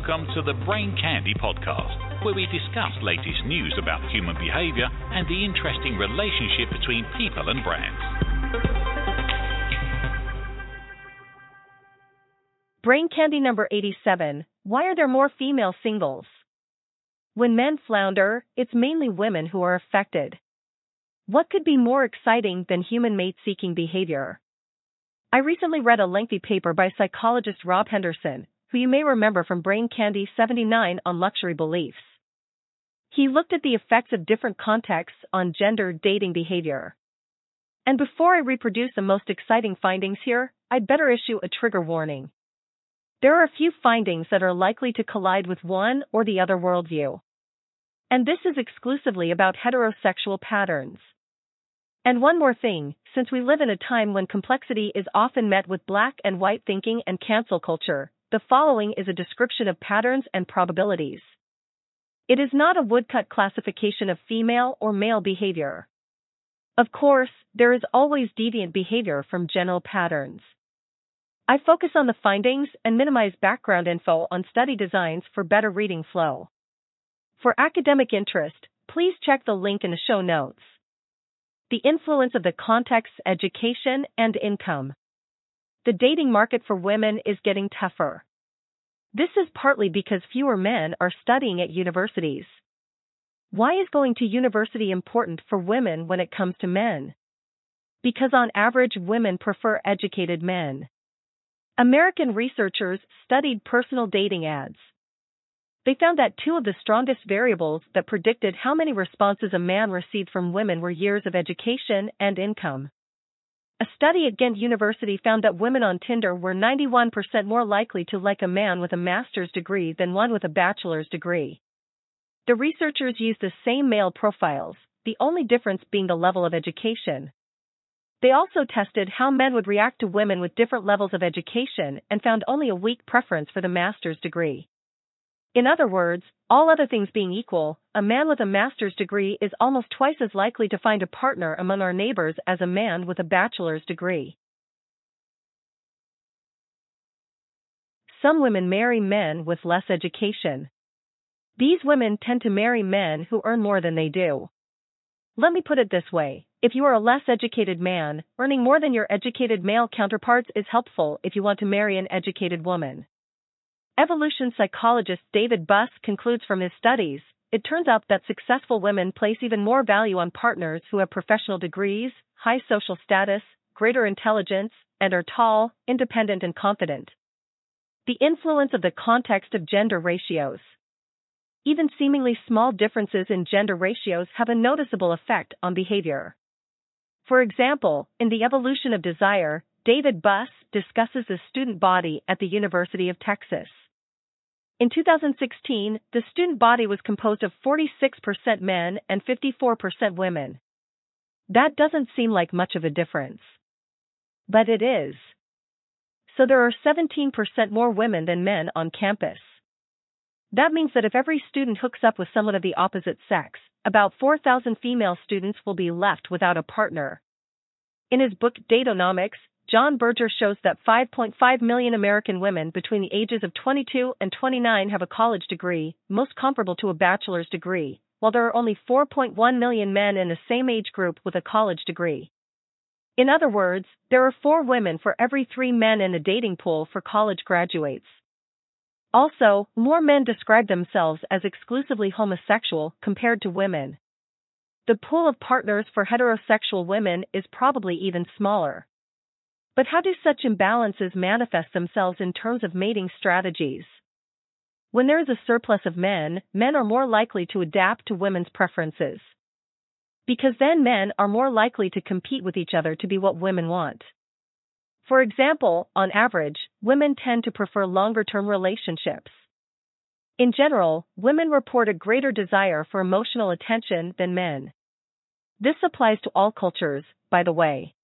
welcome to the Brain Candy Podcast, where we discuss latest news about human behavior and the interesting relationship between people and brands. Brain Candy number 87 Why are there more female singles? When men flounder, it's mainly women who are affected. What could be more exciting than human mate seeking behavior? I recently read a lengthy paper by psychologist Rob Henderson, who you may remember from Brain Candy 79 on luxury beliefs. He looked at the effects of different contexts on gender dating behavior. And before I reproduce the most exciting findings here, I'd better issue a trigger warning. There are a few findings that are likely to collide with one or the other worldview. And this is exclusively about heterosexual patterns. And one more thing, since we live in a time when complexity is often met with black and white thinking and cancel culture, the following is a description of patterns and probabilities. It is not a woodcut classification of female or male behavior. Of course, there is always deviant behavior from general patterns. I focus on the findings and minimize background info on study designs for better reading flow. For academic interest, please check the link in the show notes the influence of the context, education, and income. The dating market for women is getting tougher. This is partly because fewer men are studying at universities. Why is going to university important for women when it comes to men? Because on average, women prefer educated men. American researchers studied personal dating ads. They found that two of the strongest variables that predicted how many responses a man received from women were years of education and income. A study at Ghent University found that women on Tinder were 91% more likely to like a man with a master's degree than one with a bachelor's degree. The researchers used the same male profiles, the only difference being the level of education. They also tested how men would react to women with different levels of education and found only a weak preference for the master's degree. In other words, all other things being equal, a man with a master's degree is almost twice as likely to find a partner among our neighbors as a man with a bachelor's degree. Some women marry men with less education. These women tend to marry men who earn more than they do. Let me put it this way if you are a less educated man, earning more than your educated male counterparts is helpful if you want to marry an educated woman. Evolution psychologist David Buss concludes from his studies it turns out that successful women place even more value on partners who have professional degrees, high social status, greater intelligence, and are tall, independent, and confident. The influence of the context of gender ratios. Even seemingly small differences in gender ratios have a noticeable effect on behavior. For example, in The Evolution of Desire, David Buss discusses the student body at the University of Texas. In 2016, the student body was composed of 46% men and 54% women. That doesn't seem like much of a difference. But it is. So there are 17% more women than men on campus. That means that if every student hooks up with someone of the opposite sex, about 4,000 female students will be left without a partner. In his book Date-onomics, Jon Birger shows that 5.5 million American women between the ages of 22 and 29 have a college degree, most comparable to a bachelor's degree, while there are only 4.1 million men in the same age group with a college degree. In other words, there are four women for every three men in the dating pool for college graduates. Also, more men describe themselves as exclusively homosexual compared to women. The pool of partners for heterosexual women is probably even smaller. But how do such imbalances manifest themselves in terms of mating strategies? When there is a surplus of men, men are more likely to adapt to women's preferences. Because then men are more likely to compete with each other to be what women want. For example, on average, women tend to prefer longer term relationships. In general, women report a greater desire for emotional attention than men. This applies to all cultures, by the way.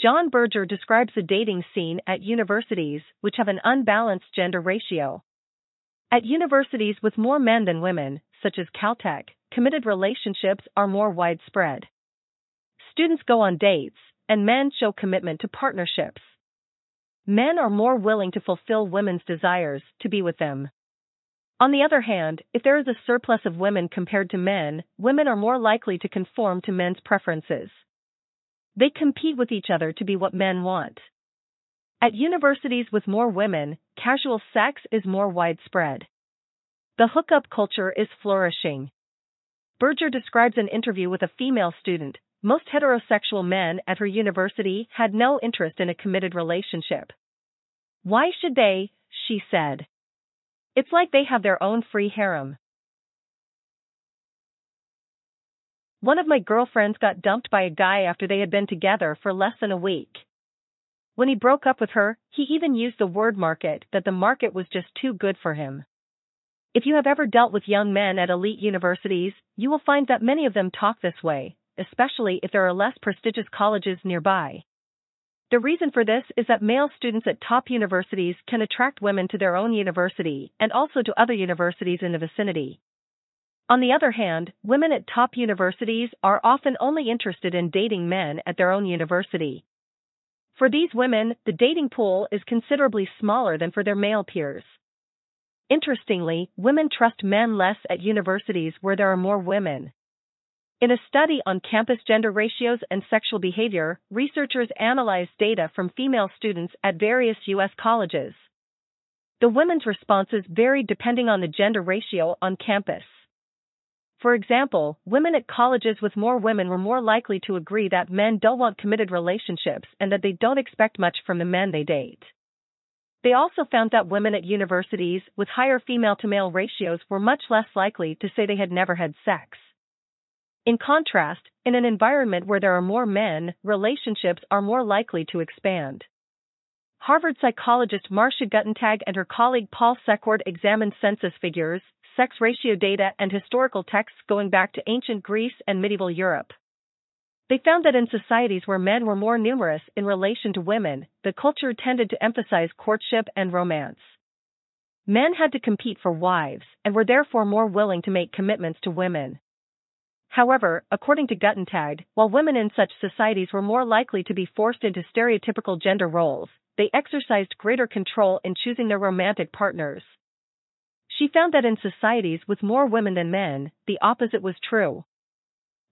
Jon Birger describes the dating scene at universities which have an unbalanced gender ratio. At universities with more men than women, such as Caltech, committed relationships are more widespread. Students go on dates, and men show commitment to partnerships. Men are more willing to fulfill women's desires to be with them. On the other hand, if there is a surplus of women compared to men, women are more likely to conform to men's preferences. They compete with each other to be what men want. At universities with more women, casual sex is more widespread. The hookup culture is flourishing. Birger describes an interview with a female student. Most heterosexual men at her university had no interest in a committed relationship. Why should they? she said. It's like they have their own free harem. One of my girlfriends got dumped by a guy after they had been together for less than a week. When he broke up with her, he even used the word market that the market was just too good for him. If you have ever dealt with young men at elite universities, you will find that many of them talk this way, especially if there are less prestigious colleges nearby. The reason for this is that male students at top universities can attract women to their own university and also to other universities in the vicinity. On the other hand, women at top universities are often only interested in dating men at their own university. For these women, the dating pool is considerably smaller than for their male peers. Interestingly, women trust men less at universities where there are more women. In a study on campus gender ratios and sexual behavior, researchers analyzed data from female students at various U.S. colleges. The women's responses varied depending on the gender ratio on campus. For example, women at colleges with more women were more likely to agree that men don't want committed relationships and that they don't expect much from the men they date. They also found that women at universities with higher female to male ratios were much less likely to say they had never had sex. In contrast, in an environment where there are more men, relationships are more likely to expand. Harvard psychologist Marcia Guttentag and her colleague Paul Secord examined census figures, sex ratio data, and historical texts going back to ancient Greece and medieval Europe. They found that in societies where men were more numerous in relation to women, the culture tended to emphasize courtship and romance. Men had to compete for wives and were therefore more willing to make commitments to women. However, according to Guttentag, while women in such societies were more likely to be forced into stereotypical gender roles, they exercised greater control in choosing their romantic partners. She found that in societies with more women than men, the opposite was true.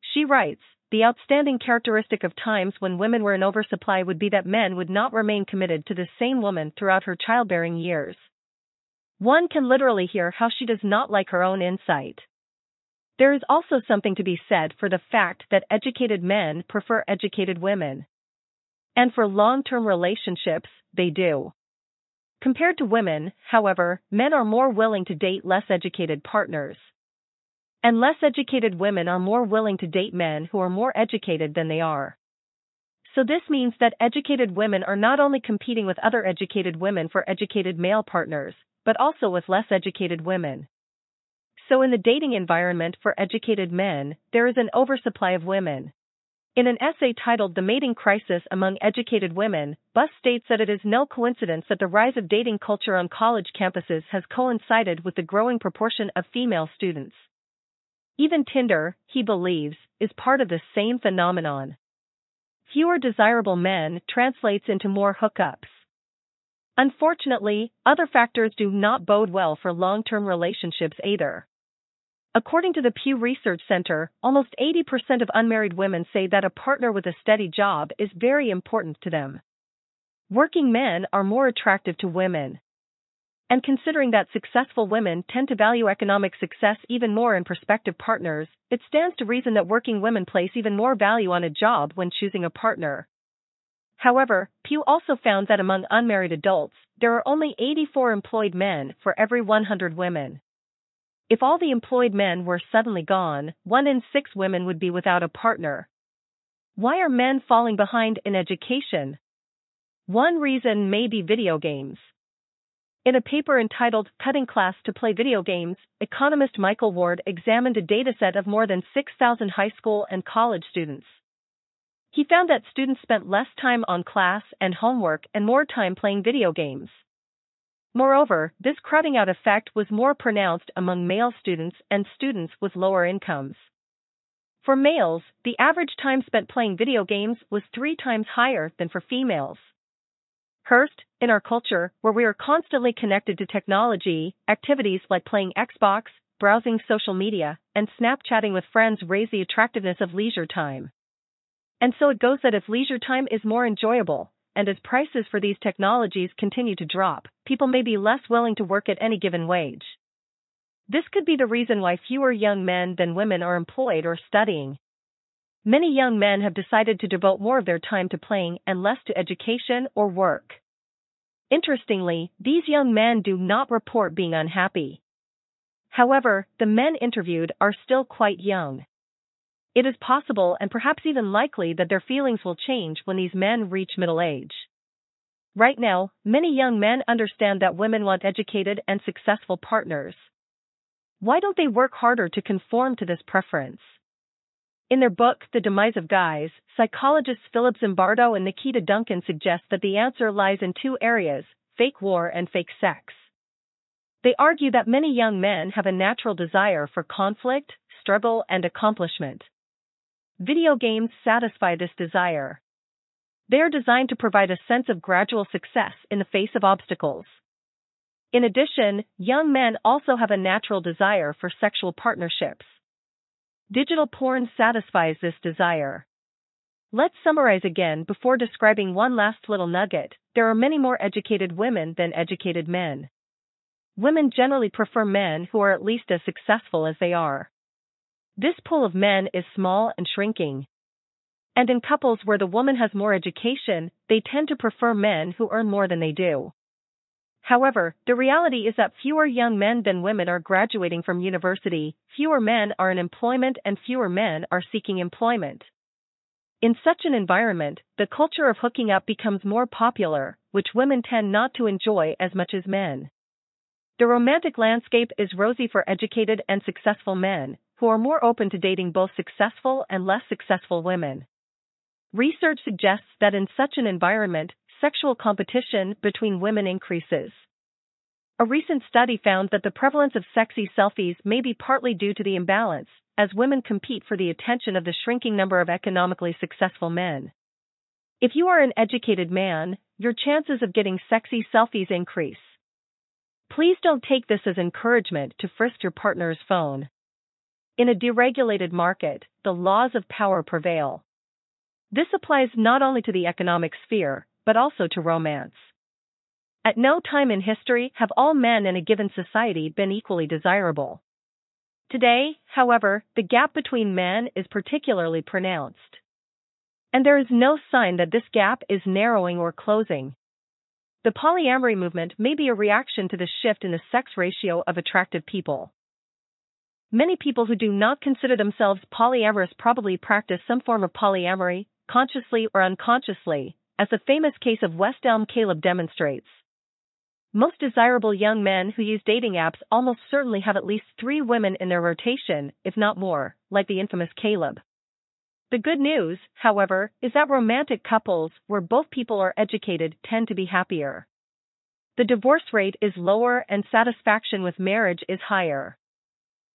She writes, the outstanding characteristic of times when women were in oversupply would be that men would not remain committed to the same woman throughout her childbearing years. One can literally hear how she does not like her own insight. There is also something to be said for the fact that educated men prefer educated women. And for long-term relationships, they do. Compared to women, however, men are more willing to date less educated partners. And less educated women are more willing to date men who are more educated than they are. So this means that educated women are not only competing with other educated women for educated male partners, but also with less educated women. So in the dating environment for educated men, there is an oversupply of women. In an essay titled The Mating Crisis Among Educated Women, Buss states that it is no coincidence that the rise of dating culture on college campuses has coincided with the growing proportion of female students. Even Tinder, he believes, is part of the same phenomenon. Fewer desirable men translates into more hookups. Unfortunately, other factors do not bode well for long-term relationships either. According to the Pew Research Center, almost 80% of unmarried women say that a partner with a steady job is very important to them. Working men are more attractive to women. And considering that successful women tend to value economic success even more in prospective partners, it stands to reason that working women place even more value on a job when choosing a partner. However, Pew also found that among unmarried adults, there are only 84 employed men for every 100 women. If all the employed men were suddenly gone, one in six women would be without a partner. Why are men falling behind in education? One reason may be video games. In a paper entitled Cutting Class to Play Video Games, economist Michael Ward examined a dataset of more than 6,000 high school and college students. He found that students spent less time on class and homework and more time playing video games. Moreover, this crowding out effect was more pronounced among male students and students with lower incomes. For males, the average time spent playing video games was three times higher than for females. First, in our culture, where we are constantly connected to technology, activities like playing Xbox, browsing social media, and Snapchatting with friends raise the attractiveness of leisure time. And so it goes that if leisure time is more enjoyable, and as prices for these technologies continue to drop, people may be less willing to work at any given wage. This could be the reason why fewer young men than women are employed or studying. Many young men have decided to devote more of their time to playing and less to education or work. Interestingly, these young men do not report being unhappy. However, the men interviewed are still quite young. It is possible and perhaps even likely that their feelings will change when these men reach middle age. Right now, many young men understand that women want educated and successful partners. Why don't they work harder to conform to this preference? In their book, The Demise of Guys, psychologists Philip Zimbardo and Nikita Duncan suggest that the answer lies in two areas fake war and fake sex. They argue that many young men have a natural desire for conflict, struggle, and accomplishment. Video games satisfy this desire. They are designed to provide a sense of gradual success in the face of obstacles. In addition, young men also have a natural desire for sexual partnerships. Digital porn satisfies this desire. Let's summarize again before describing one last little nugget. There are many more educated women than educated men. Women generally prefer men who are at least as successful as they are. This pool of men is small and shrinking. And in couples where the woman has more education, they tend to prefer men who earn more than they do. However, the reality is that fewer young men than women are graduating from university, fewer men are in employment, and fewer men are seeking employment. In such an environment, the culture of hooking up becomes more popular, which women tend not to enjoy as much as men. The romantic landscape is rosy for educated and successful men, who are more open to dating both successful and less successful women. Research suggests that in such an environment, sexual competition between women increases. A recent study found that the prevalence of sexy selfies may be partly due to the imbalance, as women compete for the attention of the shrinking number of economically successful men. If you are an educated man, your chances of getting sexy selfies increase. Please don't take this as encouragement to frisk your partner's phone. In a deregulated market, the laws of power prevail. This applies not only to the economic sphere, but also to romance. At no time in history have all men in a given society been equally desirable. Today, however, the gap between men is particularly pronounced. And there is no sign that this gap is narrowing or closing. The polyamory movement may be a reaction to the shift in the sex ratio of attractive people. Many people who do not consider themselves polyamorous probably practice some form of polyamory, consciously or unconsciously, as the famous case of West Elm Caleb demonstrates. Most desirable young men who use dating apps almost certainly have at least three women in their rotation, if not more, like the infamous Caleb. The good news, however, is that romantic couples, where both people are educated, tend to be happier. The divorce rate is lower and satisfaction with marriage is higher.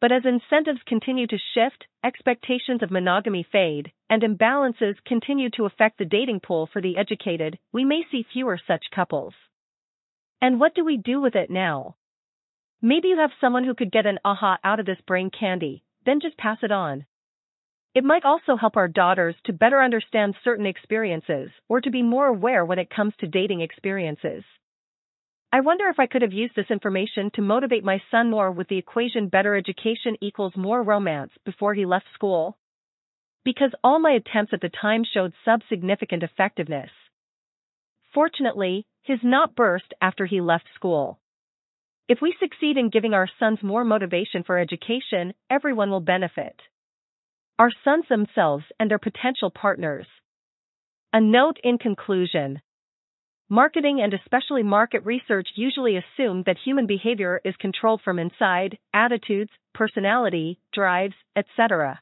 But as incentives continue to shift, expectations of monogamy fade, and imbalances continue to affect the dating pool for the educated, we may see fewer such couples. And what do we do with it now? Maybe you have someone who could get an aha out of this brain candy, then just pass it on. It might also help our daughters to better understand certain experiences or to be more aware when it comes to dating experiences. I wonder if I could have used this information to motivate my son more with the equation better education equals more romance before he left school. Because all my attempts at the time showed sub-significant effectiveness. Fortunately, his not burst after he left school. If we succeed in giving our sons more motivation for education, everyone will benefit. Our sons themselves and their potential partners. A note in conclusion. Marketing and especially market research usually assume that human behavior is controlled from inside, attitudes, personality, drives, etc.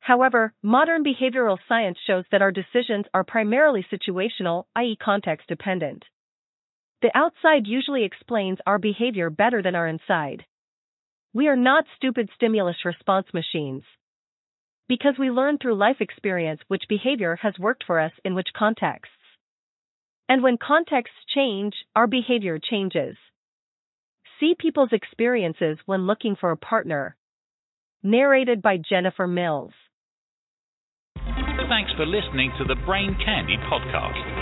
However, modern behavioral science shows that our decisions are primarily situational, i.e., context dependent. The outside usually explains our behavior better than our inside. We are not stupid stimulus response machines. Because we learn through life experience which behavior has worked for us in which contexts. And when contexts change, our behavior changes. See people's experiences when looking for a partner. Narrated by Jennifer Mills. Thanks for listening to the Brain Candy podcast.